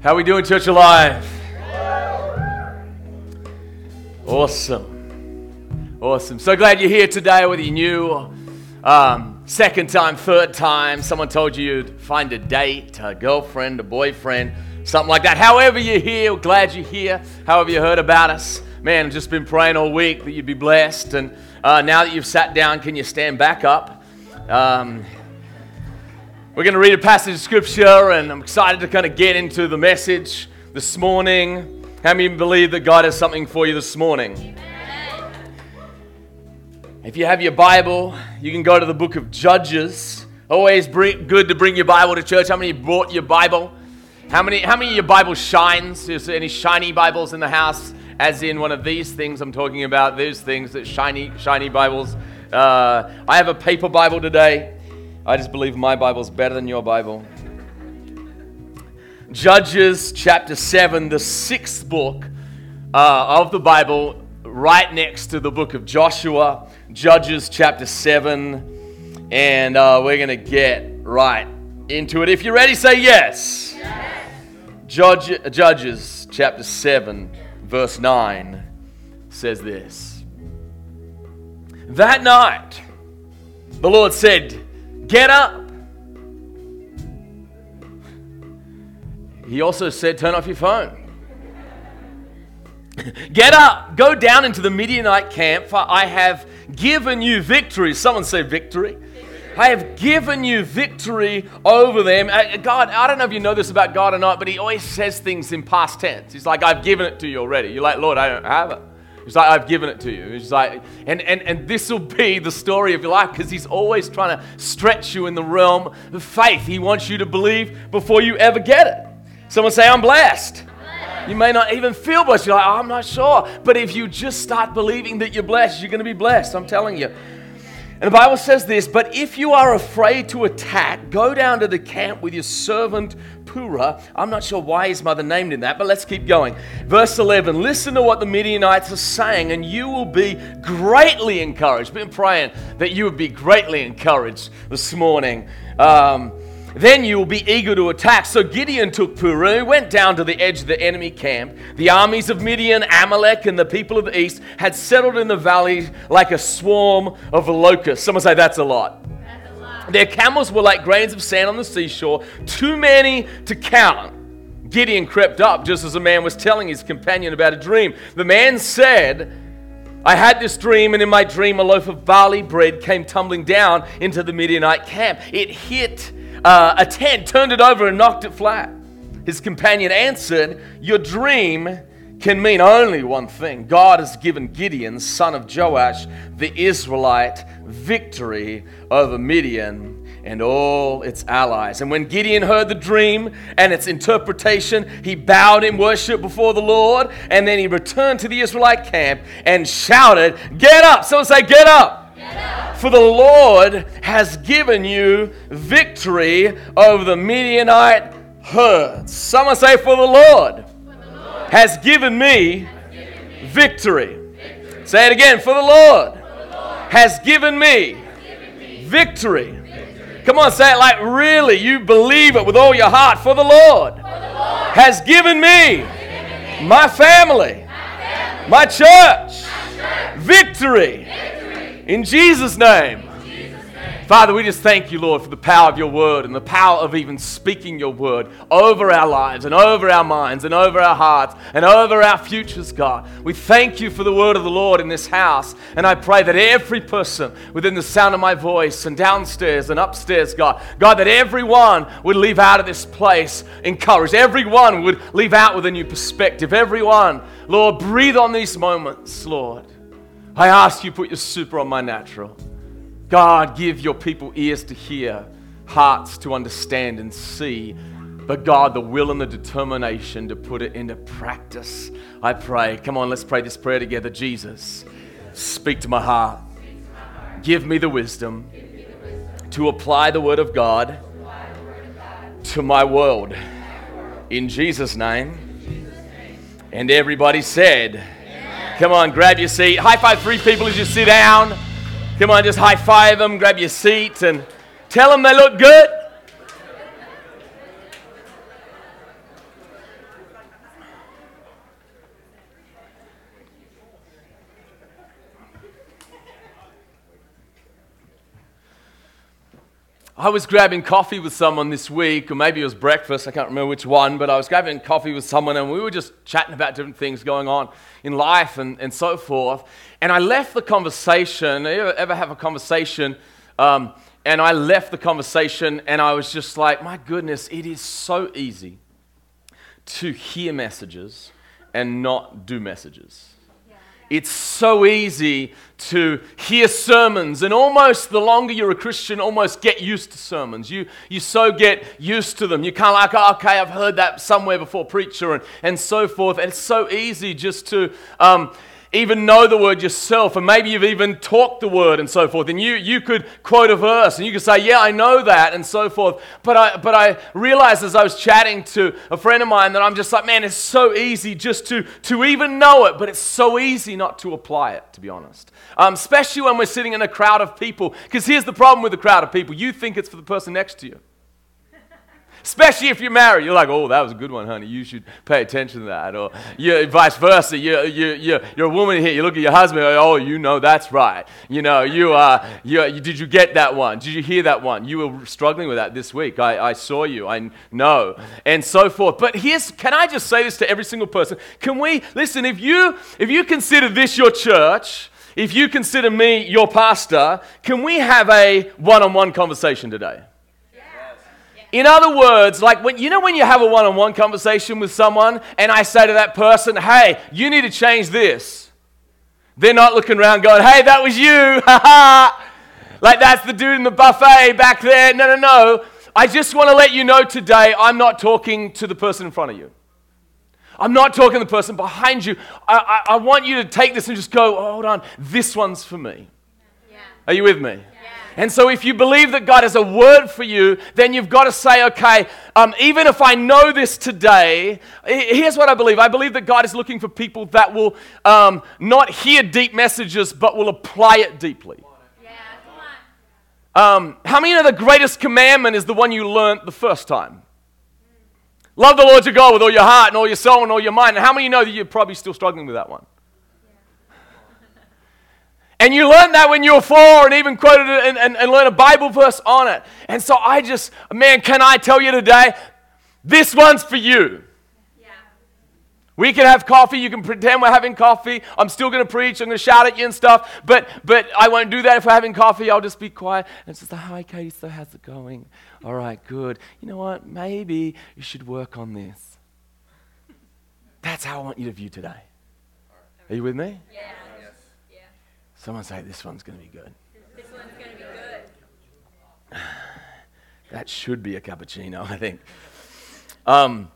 How we doing, Church Alive? Awesome. Awesome. So glad you're here today, whether you're new, um, second time, third time. Someone told you you'd find a date, a girlfriend, a boyfriend, something like that. However you're here, glad you're here. However you heard about us. Man, I've just been praying all week that you'd be blessed. And uh, now that you've sat down, can you stand back up? Um, we're going to read a passage of scripture, and I'm excited to kind of get into the message this morning. How many believe that God has something for you this morning? If you have your Bible, you can go to the book of Judges. Always bring, good to bring your Bible to church. How many brought your Bible? How many, how many of your Bible shines? Is there any shiny Bibles in the house? As in one of these things I'm talking about, those things that shiny, shiny Bibles. Uh, I have a paper Bible today. I just believe my Bible's better than your Bible. Judges chapter 7, the sixth book uh, of the Bible, right next to the book of Joshua. Judges chapter 7. And uh, we're going to get right into it. If you're ready, say yes. yes. Judge, Judges chapter 7, verse 9 says this That night, the Lord said, Get up. He also said, Turn off your phone. Get up, go down into the Midianite camp, for I have given you victory. Someone say victory. I have given you victory over them. Uh, God, I don't know if you know this about God or not, but He always says things in past tense. He's like, I've given it to you already. You're like, Lord, I don't have it. He's like, I've given it to you. He's like, and, and, and this will be the story of your life because he's always trying to stretch you in the realm of faith. He wants you to believe before you ever get it. Someone say, I'm blessed. You may not even feel blessed. You're like, oh, I'm not sure. But if you just start believing that you're blessed, you're going to be blessed. I'm telling you. And the Bible says this, but if you are afraid to attack, go down to the camp with your servant Purah. I'm not sure why his mother named him that, but let's keep going. Verse 11 Listen to what the Midianites are saying, and you will be greatly encouraged. Been praying that you would be greatly encouraged this morning. Um, then you will be eager to attack. So Gideon took Purah, went down to the edge of the enemy camp. The armies of Midian, Amalek, and the people of the east had settled in the valley like a swarm of locusts. Someone say that's a lot. Their camels were like grains of sand on the seashore, too many to count. Gideon crept up just as a man was telling his companion about a dream. The man said, I had this dream, and in my dream, a loaf of barley bread came tumbling down into the Midianite camp. It hit uh, a tent, turned it over, and knocked it flat. His companion answered, Your dream can mean only one thing God has given Gideon, son of Joash, the Israelite, victory over Midian and all its allies. And when Gideon heard the dream and its interpretation, he bowed in worship before the Lord, and then he returned to the Israelite camp and shouted, Get up! Someone say, Get up! Get up. For the Lord has given you victory over the Midianite herds. Someone say, For the Lord, for the Lord has given me, has given me victory. victory. Say it again, For the Lord, for the Lord has given me, has given me victory. victory. Come on, say it like really you believe it with all your heart. For the Lord, for the Lord has given me, given me my, family, my family, my church, my church victory. victory. In Jesus' name. Father, we just thank you, Lord, for the power of your word and the power of even speaking your word over our lives and over our minds and over our hearts and over our futures, God. We thank you for the word of the Lord in this house. And I pray that every person within the sound of my voice and downstairs and upstairs, God, God, that everyone would leave out of this place encouraged. Everyone would leave out with a new perspective. Everyone, Lord, breathe on these moments, Lord. I ask you put your super on my natural. God, give your people ears to hear, hearts to understand and see. But God, the will and the determination to put it into practice. I pray. Come on, let's pray this prayer together. Jesus, speak to my heart. Give me the wisdom to apply the word of God to my world. In Jesus' name. And everybody said, Come on, grab your seat. High five three people as you sit down. Come on, just high five them, grab your seat, and tell them they look good. I was grabbing coffee with someone this week, or maybe it was breakfast, I can't remember which one, but I was grabbing coffee with someone and we were just chatting about different things going on in life and, and so forth. And I left the conversation. You ever, ever have a conversation? Um, and I left the conversation and I was just like, my goodness, it is so easy to hear messages and not do messages. It's so easy to hear sermons, and almost the longer you're a Christian, almost get used to sermons. You, you so get used to them. You kind of like, oh, okay, I've heard that somewhere before, preacher, and, and so forth. And it's so easy just to um, even know the word yourself, and maybe you've even talked the word and so forth, and you, you could quote a verse and you could say, Yeah, I know that, and so forth. But I, but I realized as I was chatting to a friend of mine that I'm just like, Man, it's so easy just to, to even know it, but it's so easy not to apply it, to be honest. Um, especially when we're sitting in a crowd of people. Because here's the problem with a crowd of people you think it's for the person next to you. Especially if you're married. You're like, oh, that was a good one, honey. You should pay attention to that. Or you, vice versa. You, you, you, you're a woman here. You look at your husband. oh, you know, that's right. You know, you, uh, you, you, did you get that one? Did you hear that one? You were struggling with that this week. I, I saw you. I know. And so forth. But here's, can I just say this to every single person? Can we, listen, if you, if you consider this your church, if you consider me your pastor, can we have a one on one conversation today? In other words, like when you know when you have a one-on-one conversation with someone and I say to that person, "Hey, you need to change this." They're not looking around going, "Hey, that was you." Haha, like that's the dude in the buffet back there. No, no, no. I just want to let you know today I'm not talking to the person in front of you. I'm not talking to the person behind you. I, I, I want you to take this and just go, oh, hold on, this one's for me. Yeah. Are you with me? Yeah. And so, if you believe that God has a word for you, then you've got to say, okay, um, even if I know this today, here's what I believe. I believe that God is looking for people that will um, not hear deep messages, but will apply it deeply. Um, how many know the greatest commandment is the one you learned the first time? Love the Lord your God with all your heart and all your soul and all your mind. And how many know that you're probably still struggling with that one? And you learned that when you were four and even quoted it and, and, and learned a Bible verse on it. And so I just, man, can I tell you today, this one's for you. Yeah. We can have coffee. You can pretend we're having coffee. I'm still going to preach. I'm going to shout at you and stuff. But, but I won't do that if we're having coffee. I'll just be quiet. And it's just, hi, Katie. So how's it going? All right, good. You know what? Maybe you should work on this. That's how I want you to view today. Are you with me? Yeah. Someone say, This one's going to be good. This one's going to be good. that should be a cappuccino, I think. Um,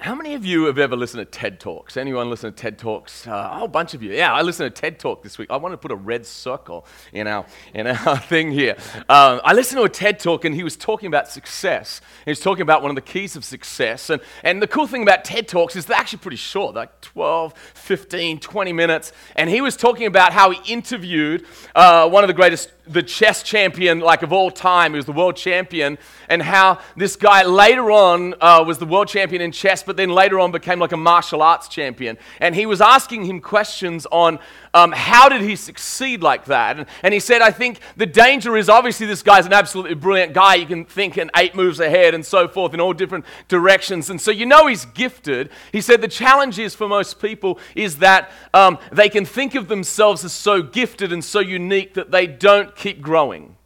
how many of you have ever listened to TED Talks? Anyone listen to TED Talks? Uh, a whole bunch of you. Yeah, I listened to TED Talk this week. I want to put a red circle in our, in our thing here. Um, I listened to a TED Talk and he was talking about success. He was talking about one of the keys of success. And, and the cool thing about TED Talks is they're actually pretty short, like 12, 15, 20 minutes. And he was talking about how he interviewed uh, one of the greatest the chess champion like of all time he was the world champion and how this guy later on uh, was the world champion in chess but then later on became like a martial arts champion. And he was asking him questions on um, how did he succeed like that? And, and he said i think the danger is obviously this guy's an absolutely brilliant guy. You can think in eight moves ahead and so forth in all different directions. And so you know he's gifted. He said the challenge is for most people is that um, they can think of themselves as so gifted and so unique that they don't keep growing.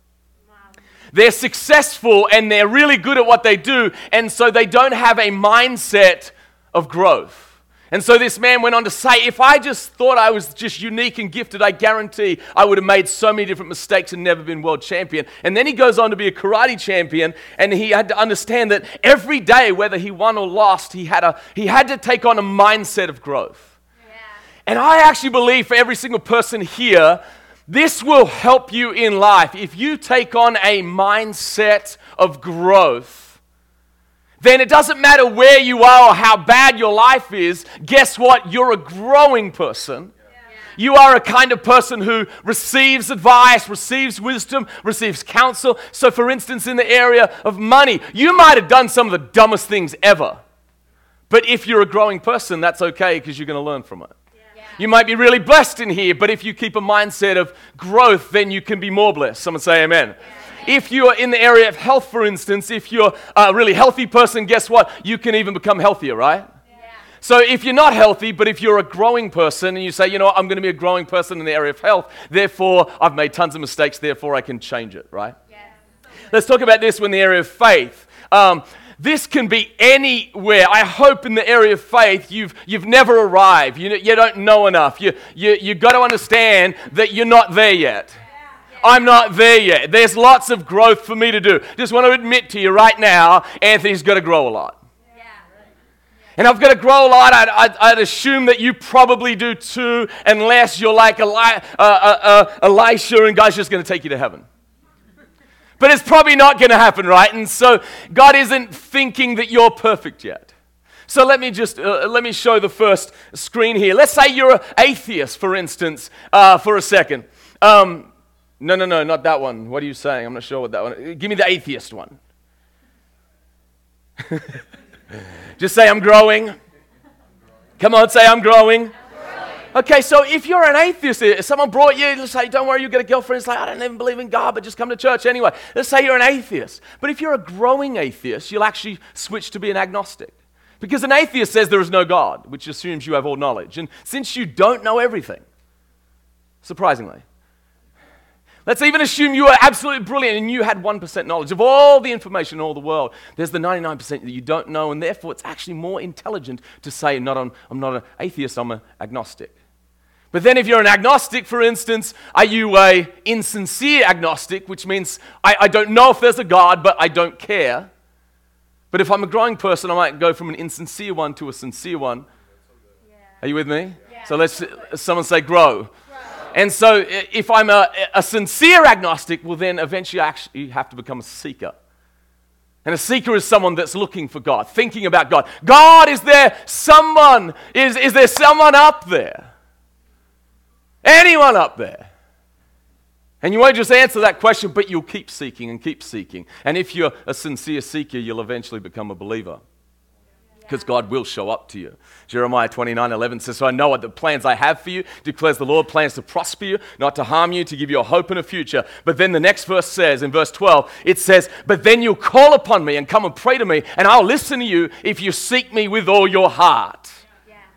They're successful and they're really good at what they do, and so they don't have a mindset of growth. And so this man went on to say, if I just thought I was just unique and gifted, I guarantee I would have made so many different mistakes and never been world champion. And then he goes on to be a karate champion, and he had to understand that every day, whether he won or lost, he had, a, he had to take on a mindset of growth. Yeah. And I actually believe for every single person here, this will help you in life. If you take on a mindset of growth, then it doesn't matter where you are or how bad your life is. Guess what? You're a growing person. You are a kind of person who receives advice, receives wisdom, receives counsel. So, for instance, in the area of money, you might have done some of the dumbest things ever. But if you're a growing person, that's okay because you're going to learn from it. You might be really blessed in here, but if you keep a mindset of growth, then you can be more blessed. Someone say amen. If you're in the area of health, for instance, if you're a really healthy person, guess what? You can even become healthier, right? So if you're not healthy, but if you're a growing person and you say, you know what, I'm going to be a growing person in the area of health, therefore I've made tons of mistakes, therefore I can change it, right? Yes. Let's talk about this in the area of faith. Um, this can be anywhere. I hope in the area of faith you've, you've never arrived. You, you don't know enough. You, you, you've got to understand that you're not there yet. I'm not there yet. There's lots of growth for me to do. Just want to admit to you right now, Anthony's got to grow a lot. And I've got to grow a lot. I'd, I'd, I'd assume that you probably do too, unless you're like Eli, uh, uh, uh, Elisha and God's just going to take you to heaven. But it's probably not going to happen, right? And so God isn't thinking that you're perfect yet. So let me just uh, let me show the first screen here. Let's say you're an atheist, for instance, uh, for a second. Um, no, no, no, not that one. What are you saying? I'm not sure what that one. Give me the atheist one. Just say, I'm growing. Come on, say, I'm growing. Okay, so if you're an atheist, if someone brought you, let's say, don't worry, you get a girlfriend. It's like, I don't even believe in God, but just come to church anyway. Let's say you're an atheist. But if you're a growing atheist, you'll actually switch to be an agnostic. Because an atheist says there is no God, which assumes you have all knowledge. And since you don't know everything, surprisingly, Let's even assume you are absolutely brilliant and you had 1% knowledge of all the information in all the world. There's the 99% that you don't know, and therefore it's actually more intelligent to say, not I'm, I'm not an atheist, I'm an agnostic. But then if you're an agnostic, for instance, are you a insincere agnostic, which means I, I don't know if there's a God, but I don't care. But if I'm a growing person, I might go from an insincere one to a sincere one. Yeah. Are you with me? Yeah. So let's someone say grow. And so, if I'm a, a sincere agnostic, well, then eventually I actually have to become a seeker. And a seeker is someone that's looking for God, thinking about God. God, is there someone? Is, is there someone up there? Anyone up there? And you won't just answer that question, but you'll keep seeking and keep seeking. And if you're a sincere seeker, you'll eventually become a believer because God will show up to you. Jeremiah 29 11 says, So I know what the plans I have for you, declares the Lord, plans to prosper you, not to harm you, to give you a hope and a future. But then the next verse says, in verse 12, it says, But then you'll call upon me and come and pray to me, and I'll listen to you if you seek me with all your heart.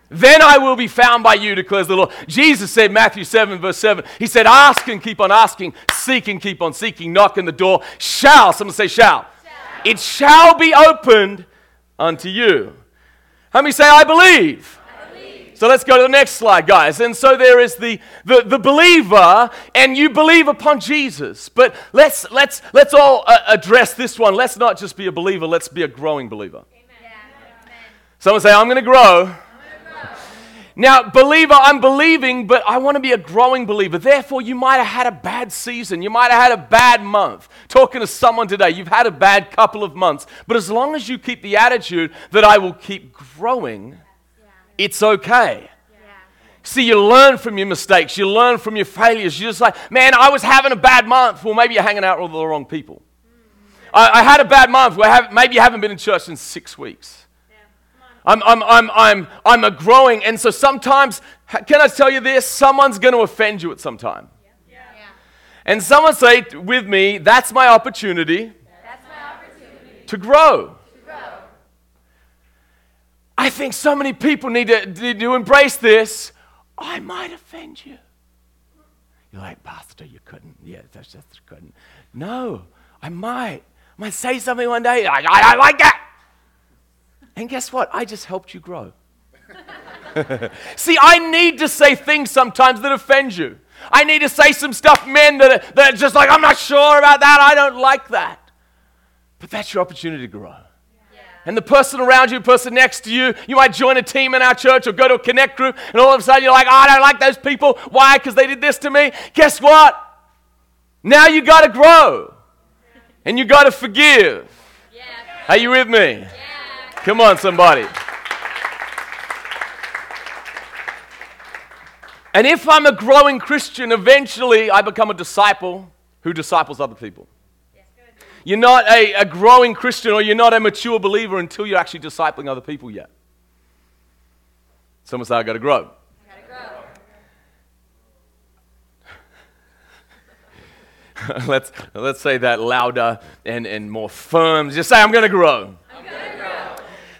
Yeah. Then I will be found by you, declares the Lord. Jesus said, Matthew 7, verse 7, He said, Ask and keep on asking, seek and keep on seeking, knock and the door shall, someone say, shall. It shall be opened unto you. How many say, I believe? So let's go to the next slide, guys. And so there is the, the, the believer, and you believe upon Jesus. But let's, let's, let's all uh, address this one. Let's not just be a believer, let's be a growing believer. Yeah. Amen. Someone say, I'm going to grow. Now, believer, I'm believing, but I want to be a growing believer. Therefore, you might have had a bad season. You might have had a bad month. Talking to someone today, you've had a bad couple of months. But as long as you keep the attitude that I will keep growing, it's okay. See, you learn from your mistakes, you learn from your failures. You're just like, man, I was having a bad month. Well, maybe you're hanging out with the wrong people. I, I had a bad month. Have, maybe you haven't been in church in six weeks. Yeah. I'm, I'm, I'm, I'm, I'm a growing, and so sometimes, can I tell you this? Someone's going to offend you at some time. Yeah. And someone say with me, that's my opportunity That's my opportunity to grow. to grow. I think so many people need to, need to embrace this. I might offend you. You're like, Pastor, you couldn't. Yeah, that's just couldn't. No, I might. I might say something one day. I, I, I like that. And guess what? I just helped you grow. See, I need to say things sometimes that offend you. I need to say some stuff, men, that are, that are just like, I'm not sure about that. I don't like that. But that's your opportunity to grow. Yeah. And the person around you, the person next to you, you might join a team in our church or go to a connect group, and all of a sudden you're like, oh, I don't like those people. Why? Because they did this to me. Guess what? Now you got to grow. And you got to forgive. Yeah. Are you with me? Yeah. Come on, somebody. And if I'm a growing Christian, eventually I become a disciple who disciples other people. You're not a, a growing Christian or you're not a mature believer until you're actually discipling other people yet. Someone say, I got to grow. Grow. let's, let's say that louder and, and more firm. Just say, I'm going to grow.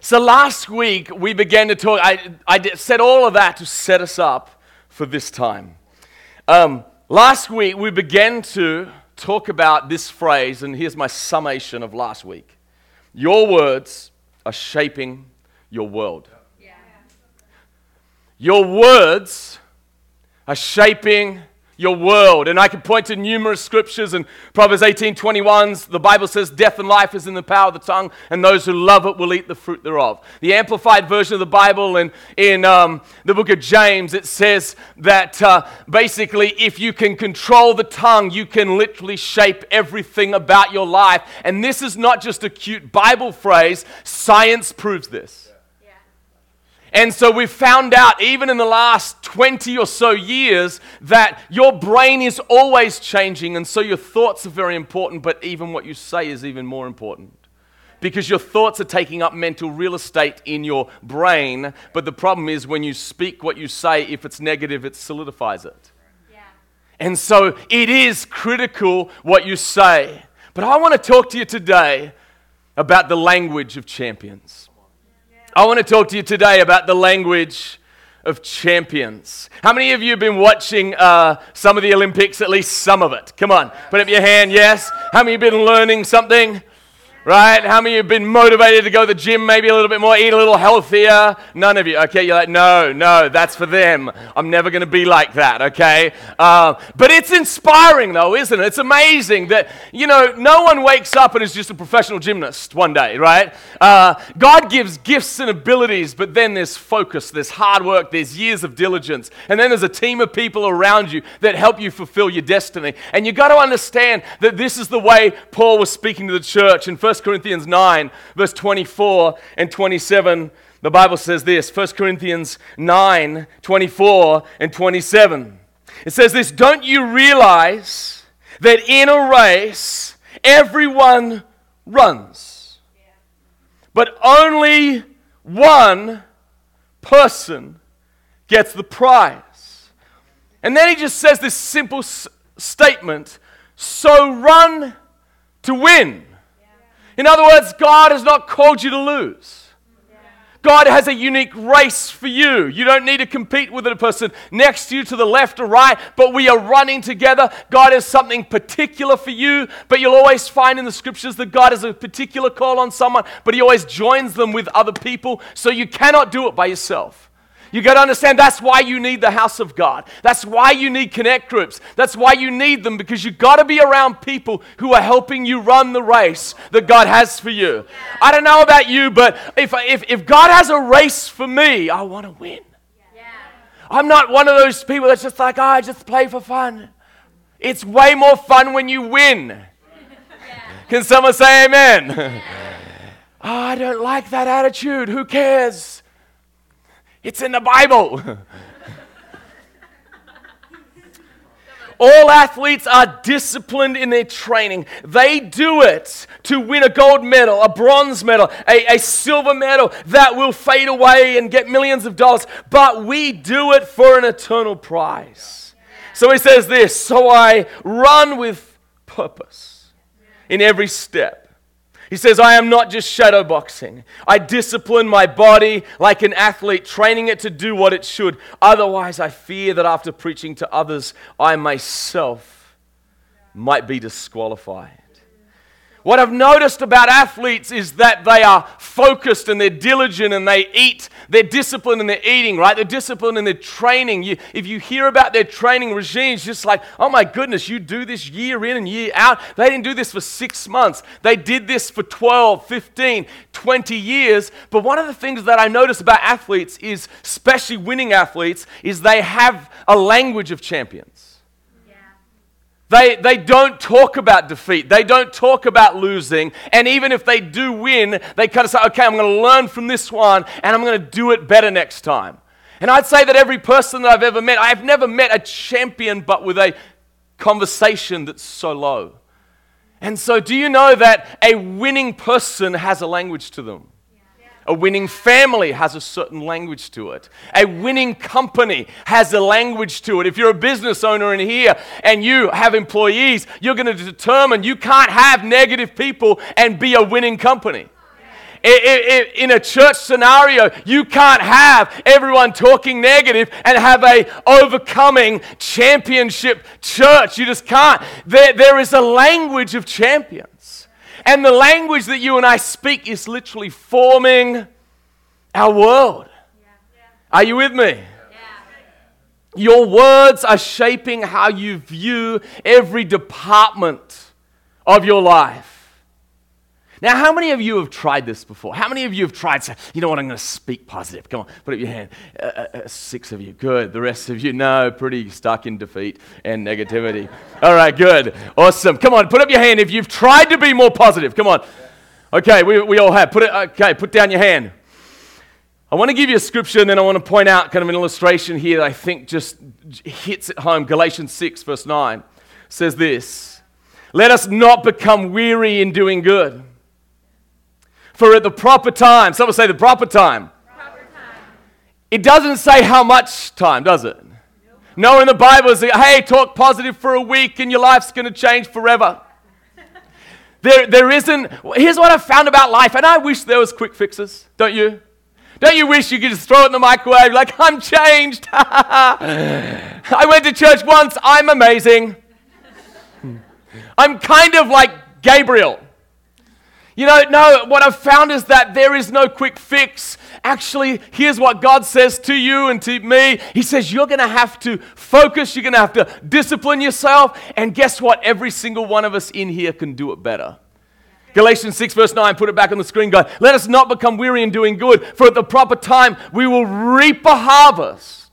So last week we began to talk. I, I said all of that to set us up for this time. Um, last week we began to talk about this phrase, and here's my summation of last week Your words are shaping your world. Your words are shaping your world. And I can point to numerous scriptures and Proverbs 18 21. The Bible says, Death and life is in the power of the tongue, and those who love it will eat the fruit thereof. The Amplified version of the Bible in, in um, the book of James, it says that uh, basically, if you can control the tongue, you can literally shape everything about your life. And this is not just a cute Bible phrase, science proves this. And so we've found out, even in the last 20 or so years, that your brain is always changing. And so your thoughts are very important, but even what you say is even more important. Because your thoughts are taking up mental real estate in your brain. But the problem is when you speak what you say, if it's negative, it solidifies it. Yeah. And so it is critical what you say. But I want to talk to you today about the language of champions. I want to talk to you today about the language of champions. How many of you have been watching uh, some of the Olympics, at least some of it? Come on, put up your hand, yes. How many have been learning something? Right? How many of you have been motivated to go to the gym maybe a little bit more, eat a little healthier? None of you. Okay, you're like, no, no, that's for them. I'm never going to be like that, okay? Uh, but it's inspiring though, isn't it? It's amazing that, you know, no one wakes up and is just a professional gymnast one day, right? Uh, God gives gifts and abilities, but then there's focus, there's hard work, there's years of diligence, and then there's a team of people around you that help you fulfill your destiny. And you've got to understand that this is the way Paul was speaking to the church in 1 Corinthians 9, verse 24 and 27. The Bible says this 1 Corinthians 9, 24 and 27. It says this Don't you realize that in a race everyone runs, but only one person gets the prize? And then he just says this simple s- statement so run to win. In other words, God has not called you to lose. God has a unique race for you. You don't need to compete with a person next to you to the left or right, but we are running together. God has something particular for you, but you'll always find in the scriptures that God has a particular call on someone, but He always joins them with other people, so you cannot do it by yourself. You got to understand that's why you need the house of God. That's why you need connect groups. That's why you need them because you got to be around people who are helping you run the race that God has for you. I don't know about you, but if, if, if God has a race for me, I want to win. I'm not one of those people that's just like, oh, I just play for fun. It's way more fun when you win. Can someone say amen? oh, I don't like that attitude. Who cares? It's in the Bible. All athletes are disciplined in their training. They do it to win a gold medal, a bronze medal, a, a, silver medal that will fade away and get millions of dollars. But we do it for an eternal prize. So he says this So I run with purpose in every step. He says, I am not just shadow boxing. I discipline my body like an athlete, training it to do what it should. Otherwise, I fear that after preaching to others, I myself might be disqualified. What I've noticed about athletes is that they are focused and they're diligent and they eat. They're disciplined in their eating, right? They're disciplined in their training. You, if you hear about their training regimes, just like, oh my goodness, you do this year in and year out. They didn't do this for six months. They did this for 12, 15, 20 years. But one of the things that I notice about athletes is, especially winning athletes, is they have a language of champions. They, they don't talk about defeat. They don't talk about losing. And even if they do win, they kind of say, okay, I'm going to learn from this one and I'm going to do it better next time. And I'd say that every person that I've ever met, I've never met a champion but with a conversation that's so low. And so, do you know that a winning person has a language to them? A winning family has a certain language to it. A winning company has a language to it. If you're a business owner in here and you have employees, you're going to determine you can't have negative people and be a winning company. In a church scenario, you can't have everyone talking negative and have a overcoming championship church. You just can't. There is a language of champions. And the language that you and I speak is literally forming our world. Are you with me? Your words are shaping how you view every department of your life. Now, how many of you have tried this before? How many of you have tried, say, you know what, I'm going to speak positive? Come on, put up your hand. Uh, uh, uh, six of you, good. The rest of you, no, pretty stuck in defeat and negativity. All right, good. Awesome. Come on, put up your hand if you've tried to be more positive. Come on. Okay, we, we all have. Put it, okay, put down your hand. I want to give you a scripture and then I want to point out kind of an illustration here that I think just hits it home. Galatians 6, verse 9 says this Let us not become weary in doing good. For at the proper time, someone say the proper time. It doesn't say how much time, does it? No, in the Bible, it's like, hey, talk positive for a week and your life's going to change forever. There, there isn't. Here's what I've found about life, and I wish there was quick fixes, don't you? Don't you wish you could just throw it in the microwave like, I'm changed? I went to church once, I'm amazing. I'm kind of like Gabriel. You know, no, what I've found is that there is no quick fix. Actually, here's what God says to you and to me. He says, You're going to have to focus, you're going to have to discipline yourself. And guess what? Every single one of us in here can do it better. Galatians 6, verse 9, put it back on the screen, guys. Let us not become weary in doing good, for at the proper time we will reap a harvest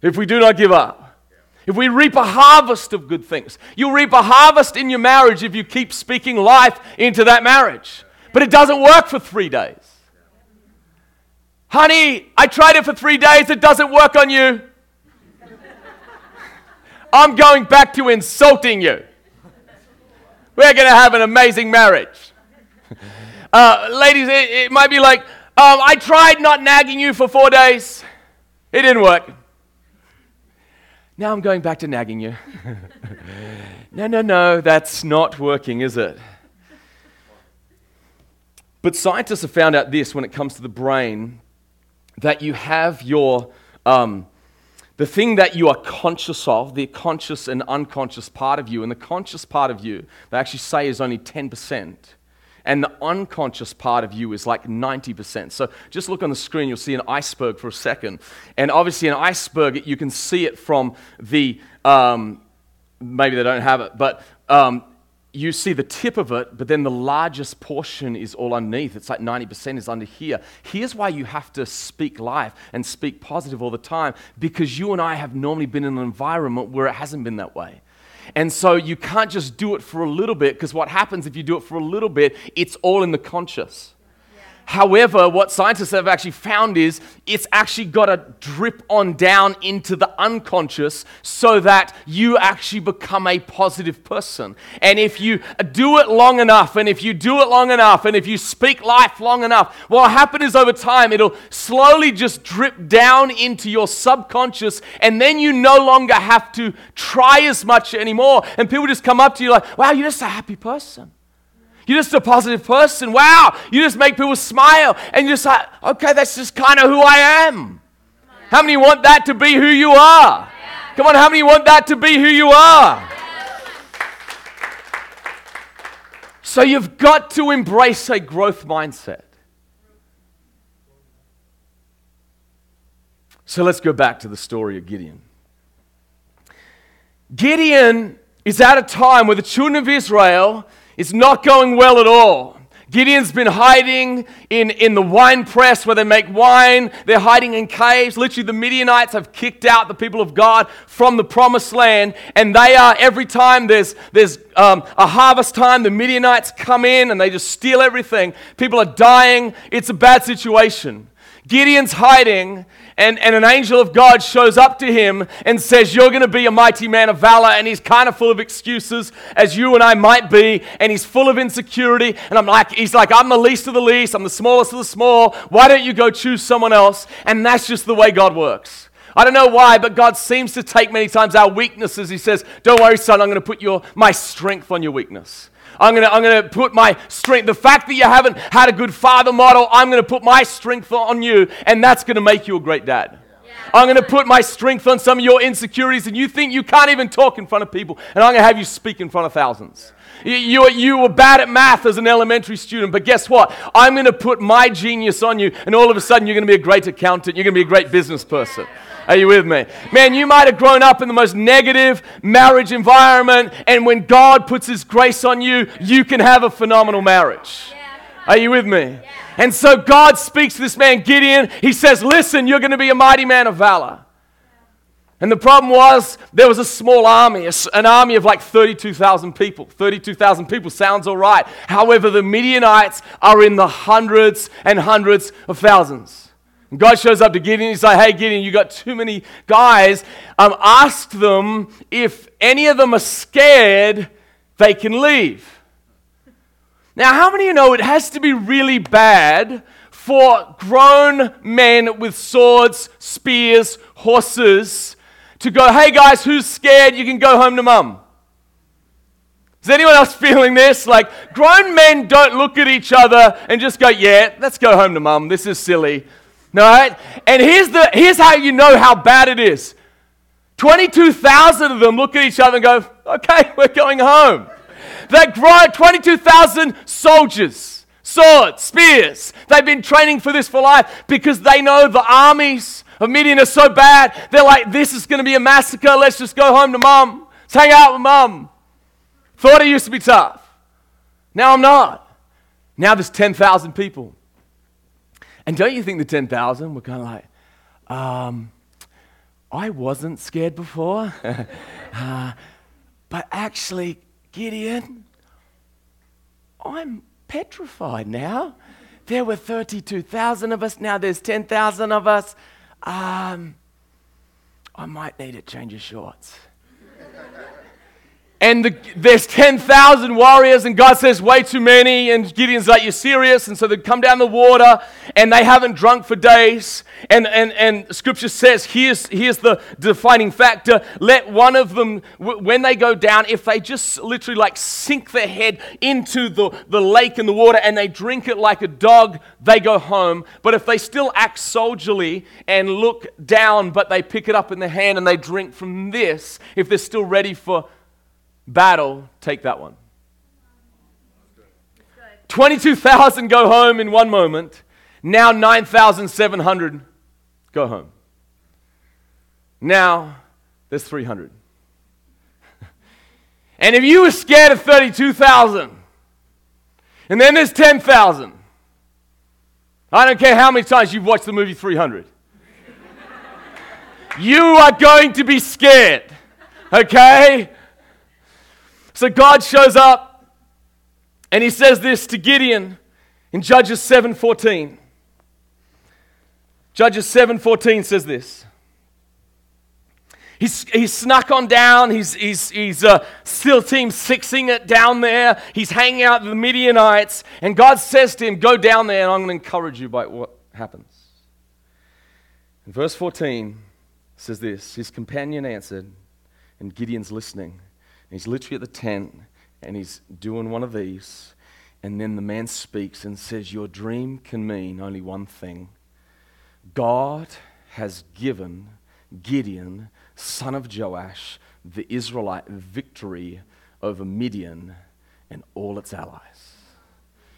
if we do not give up. If we reap a harvest of good things, you'll reap a harvest in your marriage if you keep speaking life into that marriage. But it doesn't work for three days. Honey, I tried it for three days, it doesn't work on you. I'm going back to insulting you. We're going to have an amazing marriage. Uh, ladies, it, it might be like, um, I tried not nagging you for four days, it didn't work. Now I'm going back to nagging you. no, no, no, that's not working, is it? But scientists have found out this when it comes to the brain that you have your, um, the thing that you are conscious of, the conscious and unconscious part of you, and the conscious part of you, they actually say is only 10%. And the unconscious part of you is like 90%. So just look on the screen, you'll see an iceberg for a second. And obviously, an iceberg, you can see it from the, um, maybe they don't have it, but um, you see the tip of it, but then the largest portion is all underneath. It's like 90% is under here. Here's why you have to speak life and speak positive all the time because you and I have normally been in an environment where it hasn't been that way. And so you can't just do it for a little bit because what happens if you do it for a little bit, it's all in the conscious. However, what scientists have actually found is it's actually got to drip on down into the unconscious so that you actually become a positive person. And if you do it long enough, and if you do it long enough, and if you speak life long enough, what will happen is over time it'll slowly just drip down into your subconscious, and then you no longer have to try as much anymore. And people just come up to you like, wow, you're just a happy person. You're just a positive person. Wow. You just make people smile. And you're just like, okay, that's just kind of who I am. How many want that to be who you are? Come on, how many want that to be who you are? So you've got to embrace a growth mindset. So let's go back to the story of Gideon. Gideon is at a time where the children of Israel is not going well at all. Gideon's been hiding in, in the wine press where they make wine. They're hiding in caves. Literally, the Midianites have kicked out the people of God from the promised land. And they are, every time there's, there's um, a harvest time, the Midianites come in and they just steal everything. People are dying. It's a bad situation. Gideon's hiding, and, and an angel of God shows up to him and says, You're going to be a mighty man of valor. And he's kind of full of excuses, as you and I might be, and he's full of insecurity. And I'm like, He's like, I'm the least of the least, I'm the smallest of the small. Why don't you go choose someone else? And that's just the way God works. I don't know why, but God seems to take many times our weaknesses. He says, Don't worry, son, I'm going to put your, my strength on your weakness. I'm going to I'm to put my strength. The fact that you haven't had a good father model, I'm going to put my strength on you, and that's going to make you a great dad. I'm going to put my strength on some of your insecurities, and you think you can't even talk in front of people, and I'm going to have you speak in front of thousands. You, you, you were bad at math as an elementary student, but guess what? I'm going to put my genius on you, and all of a sudden you're going to be a great accountant, you're going to be a great business person. Are you with me? Man, you might have grown up in the most negative marriage environment, and when God puts His grace on you, you can have a phenomenal marriage. Are you with me? And so God speaks to this man, Gideon. He says, Listen, you're going to be a mighty man of valor. And the problem was there was a small army, an army of like 32,000 people. 32,000 people sounds all right. However, the Midianites are in the hundreds and hundreds of thousands. And God shows up to Gideon. He's like, hey, Gideon, you got too many guys. Um, ask them if any of them are scared, they can leave. Now, how many of you know it has to be really bad for grown men with swords, spears, horses to go, hey guys, who's scared? You can go home to mum. Is anyone else feeling this? Like, grown men don't look at each other and just go, yeah, let's go home to mum. This is silly. No, right? And here's, the, here's how you know how bad it is 22,000 of them look at each other and go, okay, we're going home. That grow 22,000 soldiers, swords, spears. They've been training for this for life because they know the armies of Midian are so bad. They're like, this is going to be a massacre. Let's just go home to mum. Let's hang out with mum. Thought it used to be tough. Now I'm not. Now there's 10,000 people. And don't you think the 10,000 were kind of like, um, I wasn't scared before, uh, but actually, Gideon, I'm petrified now. There were 32,000 of us, now there's 10,000 of us. Um, I might need to change of shorts and the, there's 10,000 warriors, and God says, way too many. And Gideon's like, You're serious? And so they come down the water, and they haven't drunk for days. And, and, and scripture says, here's, here's the defining factor let one of them, when they go down, if they just literally like sink their head into the, the lake and the water and they drink it like a dog, they go home. But if they still act soldierly and look down, but they pick it up in their hand and they drink from this, if they're still ready for battle, take that one. 22,000 go home in one moment. Now 9,700 go home. Now there's 300. and if you were scared of 32,000, and then there's 10,000, I don't care how many times you've watched the movie 300. you are going to be scared, okay? So God shows up and he says this to Gideon in Judges 7:14. Judges 7:14 says this. He's, he's snuck on down. He's, he's, he's uh, still team sixing it down there. He's hanging out with the Midianites. And God says to him, Go down there and I'm going to encourage you by what happens. In verse 14 says this His companion answered, and Gideon's listening. He's literally at the tent and he's doing one of these. And then the man speaks and says, Your dream can mean only one thing God has given Gideon, son of Joash, the Israelite, victory over Midian and all its allies.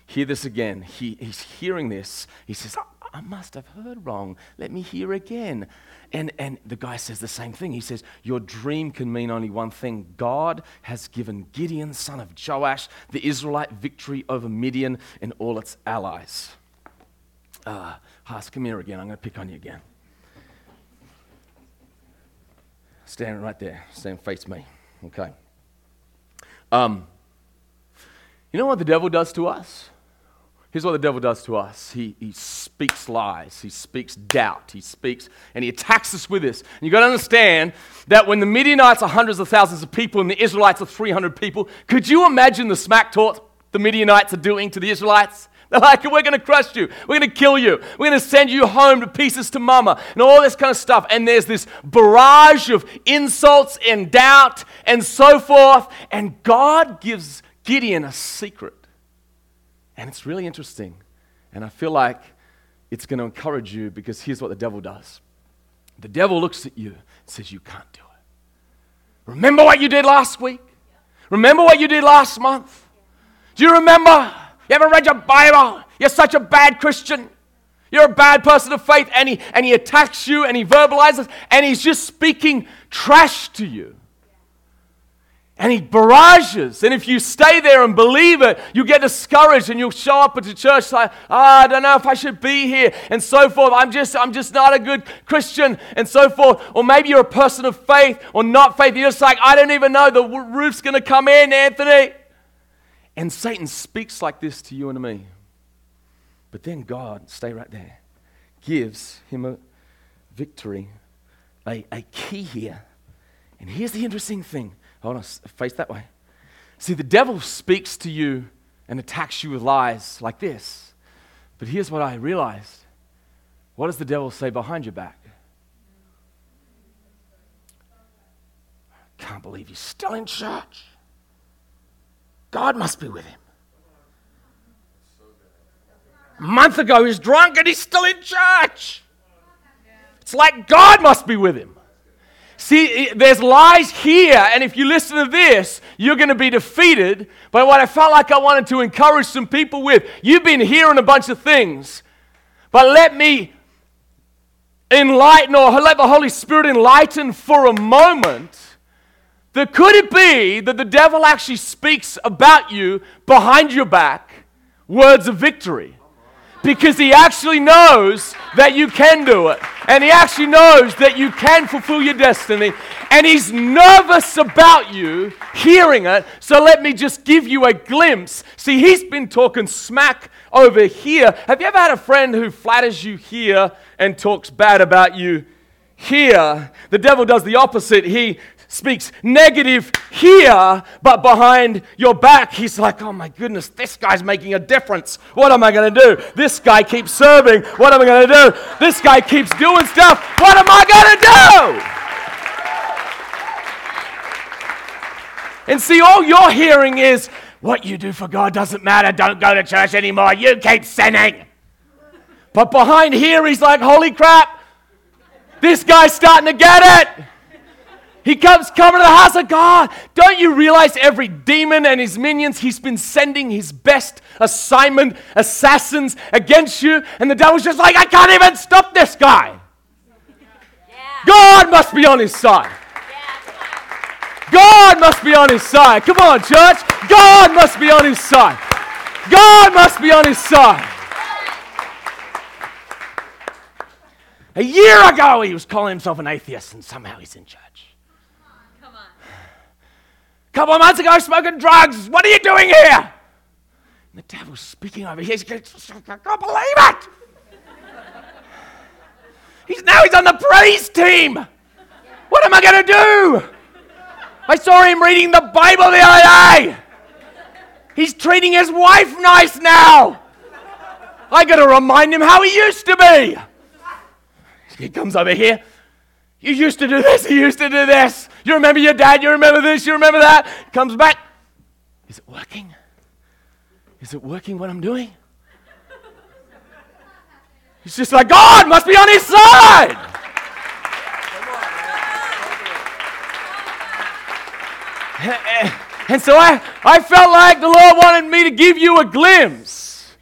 Hear this again. He, he's hearing this. He says, ah, I must have heard wrong. Let me hear again. And, and the guy says the same thing. He says, Your dream can mean only one thing. God has given Gideon, son of Joash, the Israelite victory over Midian and all its allies. Uh, Haas, come here again. I'm going to pick on you again. Stand right there. Stand face me. Okay. Um, you know what the devil does to us? Here's what the devil does to us he, he speaks lies, he speaks doubt, he speaks, and he attacks us with this. And you've got to understand that when the Midianites are hundreds of thousands of people and the Israelites are 300 people, could you imagine the smack talk the Midianites are doing to the Israelites? They're like, we're going to crush you. We're going to kill you. We're going to send you home to pieces to mama and all this kind of stuff. And there's this barrage of insults and doubt and so forth. And God gives Gideon a secret. And it's really interesting. And I feel like it's going to encourage you because here's what the devil does the devil looks at you and says, You can't do it. Remember what you did last week? Remember what you did last month? Do you remember? You haven't read your Bible. You're such a bad Christian. You're a bad person of faith. And he, and he attacks you and he verbalizes and he's just speaking trash to you. And he barrages. And if you stay there and believe it, you get discouraged and you'll show up at the church like, oh, I don't know if I should be here, and so forth. I'm just, I'm just not a good Christian, and so forth. Or maybe you're a person of faith or not faith. You're just like, I don't even know. The roof's going to come in, Anthony. And Satan speaks like this to you and to me. But then God, stay right there, gives him a victory, a, a key here. And here's the interesting thing. Hold on, face that way. See, the devil speaks to you and attacks you with lies like this. But here's what I realized what does the devil say behind your back? Can't believe he's still in church. God must be with him. A month ago, he's drunk and he's still in church. It's like God must be with him. See, there's lies here, and if you listen to this, you're going to be defeated. But what I felt like I wanted to encourage some people with you've been hearing a bunch of things, but let me enlighten or let the Holy Spirit enlighten for a moment that could it be that the devil actually speaks about you behind your back words of victory? Because he actually knows that you can do it. And he actually knows that you can fulfill your destiny. And he's nervous about you hearing it. So let me just give you a glimpse. See, he's been talking smack over here. Have you ever had a friend who flatters you here and talks bad about you here? The devil does the opposite. He speaks negative here, but behind your back, he's like, oh my goodness, this guy's making a difference. What am I going to do? This guy keeps serving. What am I going to do? This guy keeps doing stuff. What am I going to do? And see, all you're hearing is, what you do for God doesn't matter. Don't go to church anymore. You keep sinning. But behind here, he's like, holy crap, this guy's starting to get it. He comes coming to the house of God. Don't you realize every demon and his minions, he's been sending his best assignment assassins against you? And the devil's just like, I can't even stop this guy. Yeah. God must be on his side. God must be on his side. Come on, church. God must be on his side. God must be on his side. A year ago, he was calling himself an atheist, and somehow he's in church. A couple of months ago, smoking drugs. What are you doing here? And the devil's speaking over here. I can't believe it. He's now he's on the praise team. What am I going to do? I saw him reading the Bible the other day. He's treating his wife nice now. I got to remind him how he used to be. He comes over here. You used to do this, you used to do this. You remember your dad, you remember this, you remember that. Comes back. Is it working? Is it working what I'm doing? He's just like, God must be on his side. And so I, I felt like the Lord wanted me to give you a glimpse.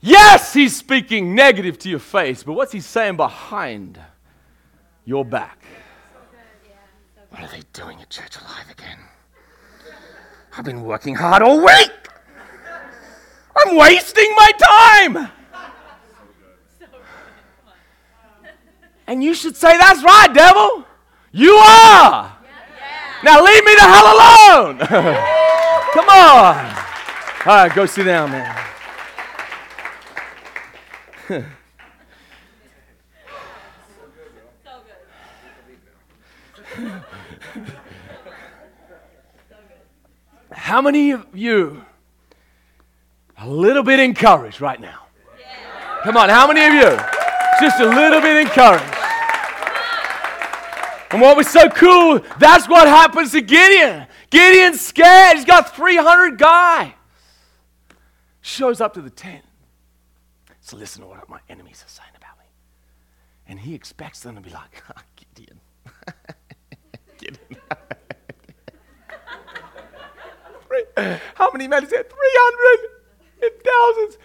Yes, he's speaking negative to your face, but what's he saying behind? your back. What are they doing at Church Alive again? I've been working hard all week. I'm wasting my time. And you should say, That's right, devil. You are. Now leave me the hell alone. Come on. All right, go sit down, man. How many of you a little bit encouraged right now? Come on, how many of you? Just a little bit encouraged. And what was so cool, that's what happens to Gideon. Gideon's scared. He's got 300 guys. Shows up to the tent. So listen to what my enemies are saying about me. And he expects them to be like, "Ah, Gideon. Gideon. Three- How many men is it? 300 and thousands.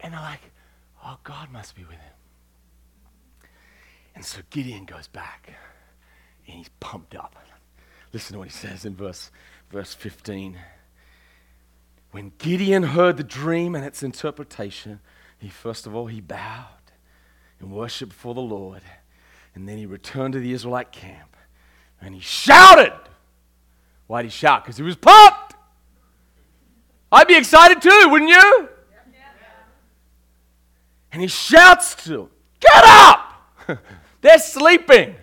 And they're like, oh, God must be with him. And so Gideon goes back and he's pumped up. Listen to what he says in verse, verse 15. When Gideon heard the dream and its interpretation, he first of all he bowed and worshiped before the Lord. And then he returned to the Israelite camp and he shouted. Why did he shout? Because he was pumped. I'd be excited too, wouldn't you? And he shouts to them, Get up! They're sleeping.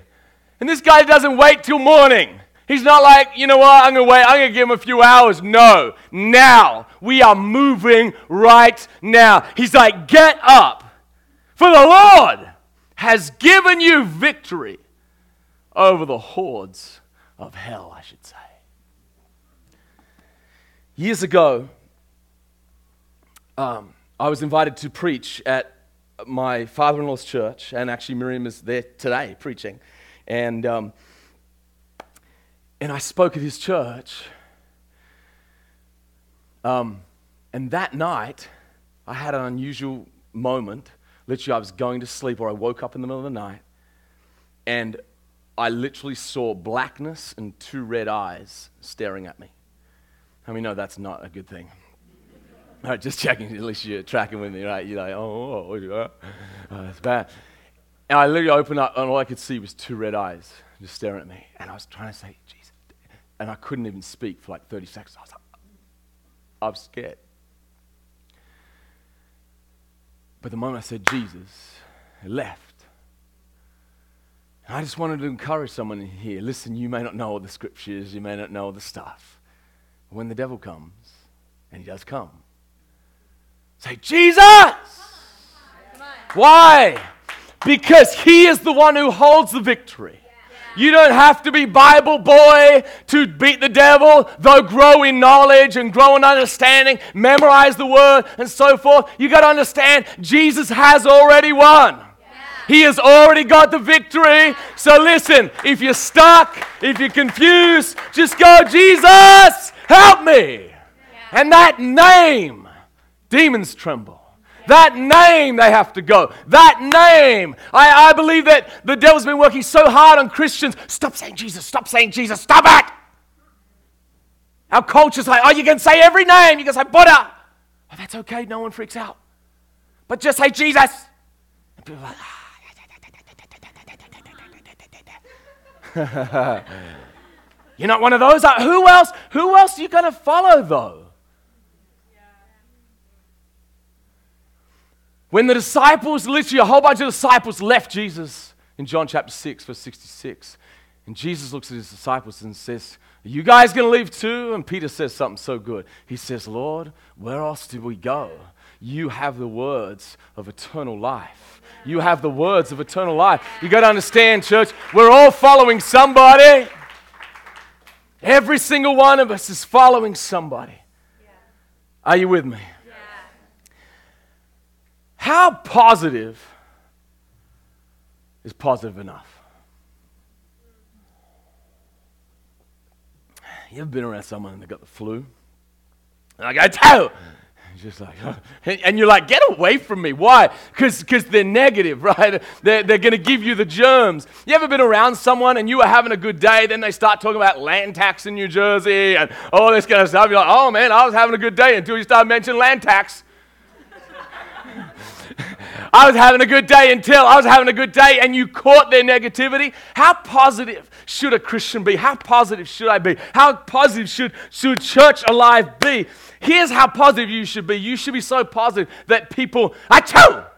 And this guy doesn't wait till morning. He's not like, you know what, I'm going to wait, I'm going to give him a few hours. No, now. We are moving right now. He's like, Get up, for the Lord has given you victory over the hordes of hell, I should say. Years ago, um, I was invited to preach at my father in law's church, and actually, Miriam is there today preaching. And, um, and I spoke at his church. Um, and that night, I had an unusual moment. Literally, I was going to sleep, or I woke up in the middle of the night, and I literally saw blackness and two red eyes staring at me. How many know that's not a good thing? All right, just checking. At least you're tracking with me, right? You're like, oh, oh, oh, oh that's bad. And I literally opened up, and all I could see was two red eyes just staring at me. And I was trying to say, Jesus. And I couldn't even speak for like 30 seconds. I was like, I'm scared. But the moment I said Jesus, it left. And I just wanted to encourage someone in here. Listen, you may not know all the scriptures, you may not know all the stuff. When the devil comes, and he does come, say, Jesus! Why? Because he is the one who holds the victory. You don't have to be Bible boy to beat the devil, though grow in knowledge and grow in understanding, memorize the word and so forth. You got to understand Jesus has already won. He has already got the victory. So listen, if you're stuck, if you're confused, just go, Jesus, help me. And that name, demons tremble. That name they have to go. That name. I, I believe that the devil's been working so hard on Christians. Stop saying Jesus. Stop saying Jesus. Stop it. Our culture's like, oh, you can say every name. You can say Buddha. Oh, that's okay. No one freaks out. But just say Jesus. And people are like, ah. You're not one of those. Uh, Who else? Who else are you going to follow, though? When the disciples, literally a whole bunch of disciples left Jesus in John chapter 6, verse 66, and Jesus looks at his disciples and says, Are you guys going to leave too? And Peter says something so good. He says, Lord, where else do we go? You have the words of eternal life. You have the words of eternal life. You got to understand, church, we're all following somebody. Every single one of us is following somebody. Are you with me? How positive is positive enough? You ever been around someone and they got the flu? And I go, tell. Just like, and, and you're like, get away from me. Why? Because they're negative, right? They're, they're going to give you the germs. You ever been around someone and you were having a good day, then they start talking about land tax in New Jersey and all this kind of stuff. You're like, oh man, I was having a good day until you start mentioning land tax. I was having a good day until I was having a good day and you caught their negativity. How positive should a Christian be? How positive should I be? How positive should, should church alive be? Here's how positive you should be. You should be so positive that people, I tell,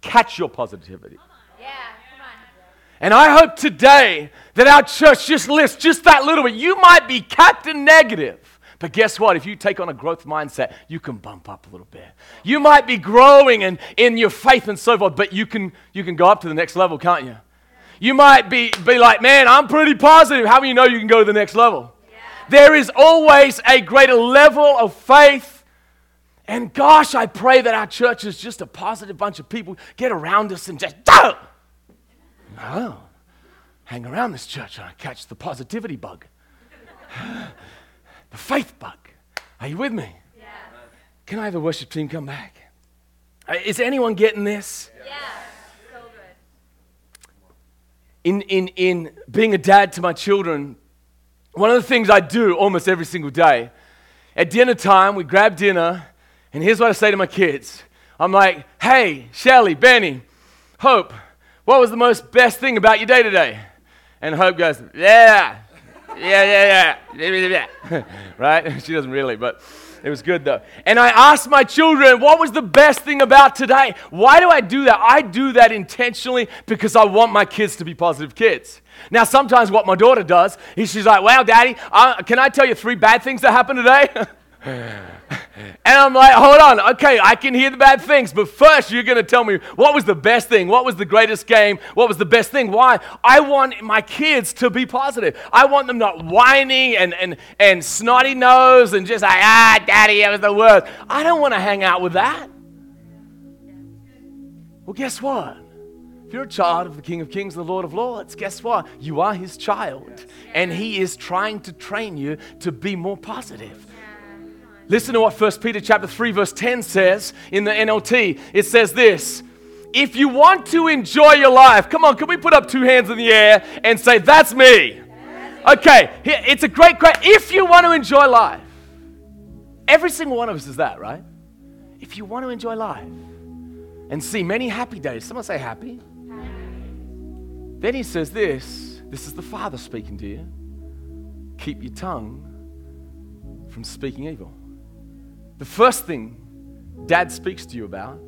catch your positivity. Yeah. And I hope today that our church just lifts just that little bit. You might be captain negative, but guess what? If you take on a growth mindset, you can bump up a little bit. You might be growing in, in your faith and so forth, but you can, you can go up to the next level, can't you? You might be, be like, man, I'm pretty positive. How many know you can go to the next level? There is always a greater level of faith. And gosh, I pray that our church is just a positive bunch of people get around us and just, oh, hang around this church and I catch the positivity bug, the faith bug. Are you with me? Yeah. Can I have the worship team come back? Uh, Is anyone getting this? Yeah. So good. in, in, in being a dad to my children, one of the things I do almost every single day, at dinner time, we grab dinner, and here's what I say to my kids I'm like, hey, Shelly, Benny, Hope, what was the most best thing about your day today? And Hope goes, yeah, yeah, yeah, yeah, yeah, right? She doesn't really, but it was good though. And I asked my children, what was the best thing about today? Why do I do that? I do that intentionally because I want my kids to be positive kids. Now, sometimes what my daughter does is she's like, wow, daddy, uh, can I tell you three bad things that happened today? And I'm like, hold on, okay, I can hear the bad things, but first you're gonna tell me what was the best thing, what was the greatest game, what was the best thing. Why? I want my kids to be positive. I want them not whining and, and, and snotty nose and just like, ah, daddy, that was the worst. I don't wanna hang out with that. Well, guess what? If you're a child of the King of Kings, the Lord of Lords, guess what? You are his child. And he is trying to train you to be more positive. Listen to what 1 Peter chapter 3 verse 10 says in the NLT. It says this, if you want to enjoy your life, come on, can we put up two hands in the air and say, that's me? Okay, it's a great, great, if you want to enjoy life. Every single one of us is that, right? If you want to enjoy life and see many happy days, someone say happy. Then he says this, this is the Father speaking to you. Keep your tongue from speaking evil. The first thing dad speaks to you about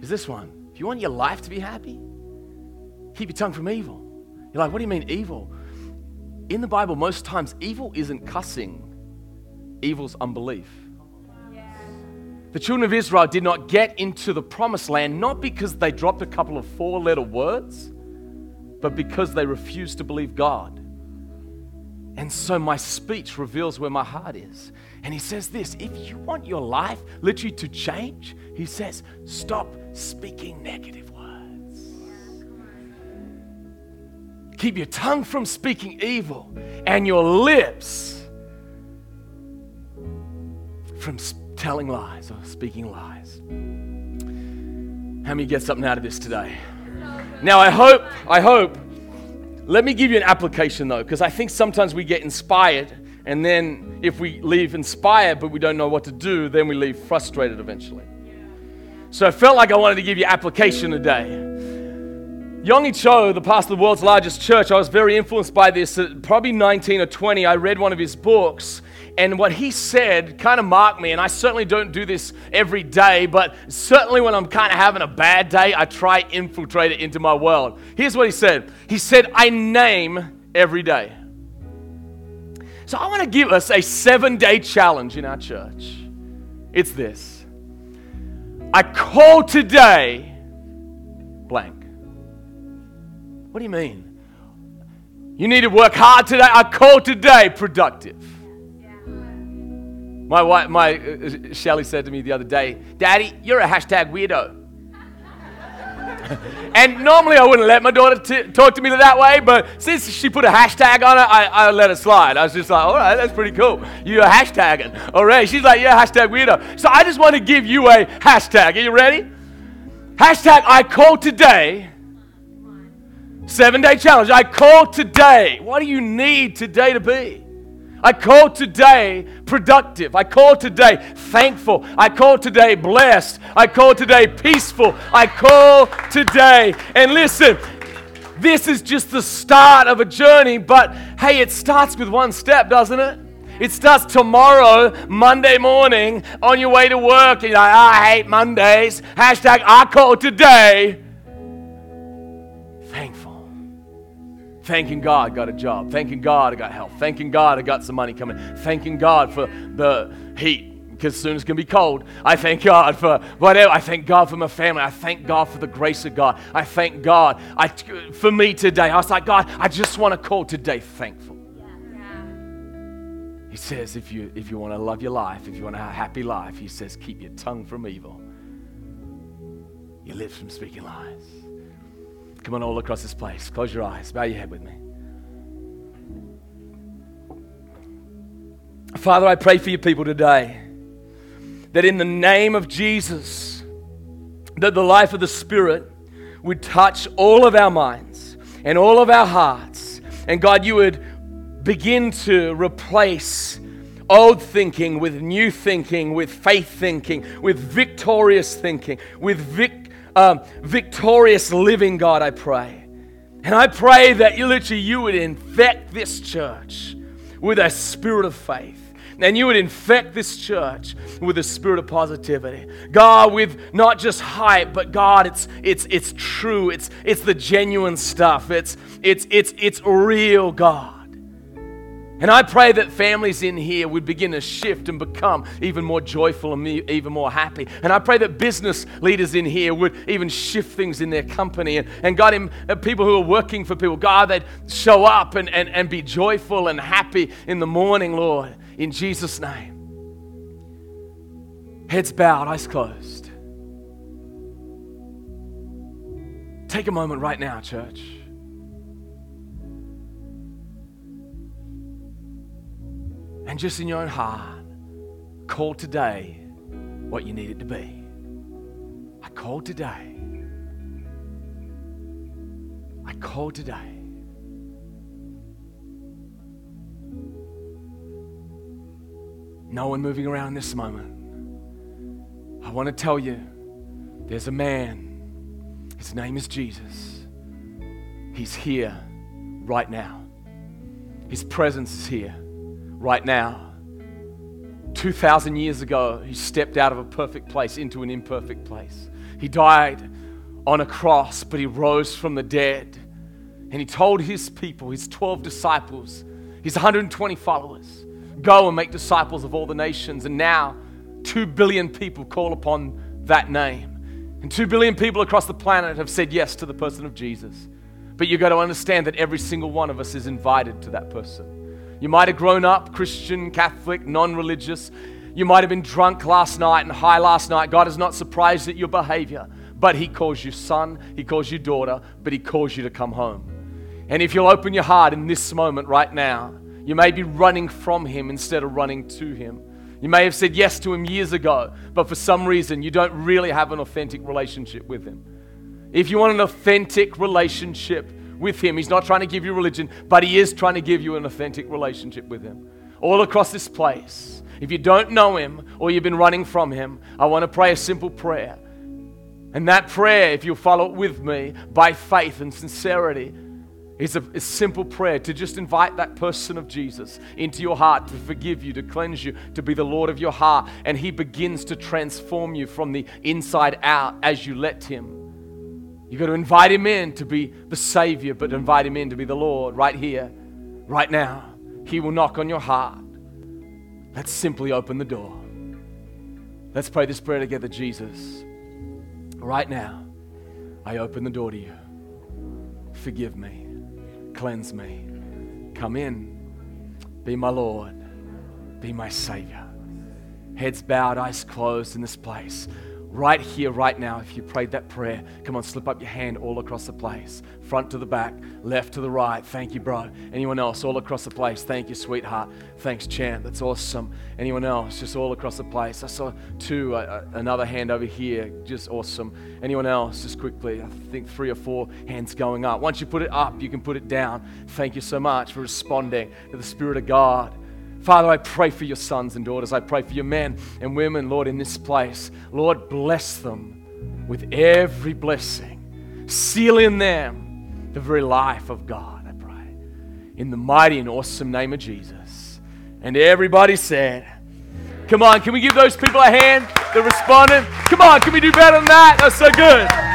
is this one. If you want your life to be happy, keep your tongue from evil. You're like, what do you mean evil? In the Bible, most times, evil isn't cussing, evil's unbelief. The children of Israel did not get into the promised land not because they dropped a couple of four letter words, but because they refused to believe God. And so my speech reveals where my heart is. And he says this if you want your life literally to change, he says, stop speaking negative words. Keep your tongue from speaking evil and your lips from telling lies or speaking lies. How many get something out of this today? Now, I hope, I hope, let me give you an application though, because I think sometimes we get inspired, and then if we leave inspired but we don't know what to do, then we leave frustrated eventually. So I felt like I wanted to give you application today. Yonggi Cho, the pastor of the world's largest church, I was very influenced by this. Probably 19 or 20, I read one of his books, and what he said kind of marked me. And I certainly don't do this every day, but certainly when I'm kind of having a bad day, I try infiltrate it into my world. Here's what he said. He said, "I name every day." So I want to give us a seven-day challenge in our church. It's this: I call today blank. What do you mean? You need to work hard today. I call today productive. My wife, my uh, Shelly said to me the other day, "Daddy, you're a hashtag weirdo." and normally I wouldn't let my daughter t- talk to me that way, but since she put a hashtag on it, I, I let it slide. I was just like, all right, that's pretty cool. You're hashtagging. All right. She's like, yeah, hashtag weirdo. So I just want to give you a hashtag. Are you ready? Hashtag I call today. Seven day challenge. I call today. What do you need today to be? I call today productive. I call today thankful. I call today blessed. I call today peaceful. I call today. And listen, this is just the start of a journey, but hey, it starts with one step, doesn't it? It starts tomorrow, Monday morning, on your way to work. And You're like, ah, I hate Mondays. Hashtag I call today. Thanking God I got a job. Thanking God I got health. Thanking God I got some money coming. Thanking God for the heat because soon it's going to be cold. I thank God for whatever. I thank God for my family. I thank God for the grace of God. I thank God I, for me today. I was like, God, I just want to call today thankful. He says, if you, if you want to love your life, if you want to have a happy life, he says, keep your tongue from evil, your lips from speaking lies. Come on, all across this place. Close your eyes. Bow your head with me. Father, I pray for your people today that in the name of Jesus, that the life of the Spirit would touch all of our minds and all of our hearts. And God, you would begin to replace old thinking with new thinking, with faith thinking, with victorious thinking, with vic- um, victorious living, God, I pray. And I pray that you literally you would infect this church with a spirit of faith and you would infect this church with a spirit of positivity. God, with not just hype, but God, it's it's it's true. It's it's the genuine stuff. It's it's it's it's real, God. And I pray that families in here would begin to shift and become even more joyful and even more happy. And I pray that business leaders in here would even shift things in their company. And, and God, in, uh, people who are working for people, God, they'd show up and, and, and be joyful and happy in the morning, Lord in Jesus' name. Heads bowed, eyes closed. Take a moment right now, church. And just in your own heart, call today what you need it to be. I call today. I call today. No one moving around this moment. I want to tell you there's a man. His name is Jesus. He's here right now. His presence is here right now. 2,000 years ago, he stepped out of a perfect place into an imperfect place. He died on a cross, but he rose from the dead. And he told his people, his 12 disciples, his 120 followers, Go and make disciples of all the nations. And now, two billion people call upon that name. And two billion people across the planet have said yes to the person of Jesus. But you've got to understand that every single one of us is invited to that person. You might have grown up Christian, Catholic, non religious. You might have been drunk last night and high last night. God is not surprised at your behavior, but He calls you son, He calls you daughter, but He calls you to come home. And if you'll open your heart in this moment right now, you may be running from Him instead of running to Him. You may have said yes to Him years ago, but for some reason you don't really have an authentic relationship with Him. If you want an authentic relationship with Him, He's not trying to give you religion, but He is trying to give you an authentic relationship with Him. All across this place. If you don't know Him or you've been running from Him, I want to pray a simple prayer. And that prayer, if you'll follow it with me by faith and sincerity, is a, a, simple prayer to just invite that person of Jesus into your heart to forgive you, to cleanse you, to be the Lord of your heart. And He begins to transform you from the inside out as you let Him. You've got to invite Him in to be the Savior, but invite Him in to be the Lord right here, right now. He will knock on your heart. Let's simply open the door. Let's pray this prayer together, Jesus. Right now, I open the door to you. Forgive me. Cleanse me. Come in. Be my Lord. Be my Savior. Heads bowed, eyes closed in this place right here, right now, if you prayed that prayer, come on, slip up your hand all across the place. Front to the back, left to the right. Thank you, bro. Anyone else all across the place? Thank you, sweetheart. Thanks, champ. That's awesome. Anyone else? Just all across the place. I saw two, uh, uh, another hand over here. Just awesome. Anyone else? Just quickly. I think three or four hands going up. Once you put it up, you can put it down. Thank you so much for responding to the Spirit of God. Father, I pray for your sons and daughters. I pray for your men and women, Lord, in this place. Lord, bless them with every blessing. Seal in them the very life of God, I pray. In the mighty and awesome name of Jesus. And everybody said, Come on, can we give those people a hand that responded? Come on, can we do better than that? That's so good.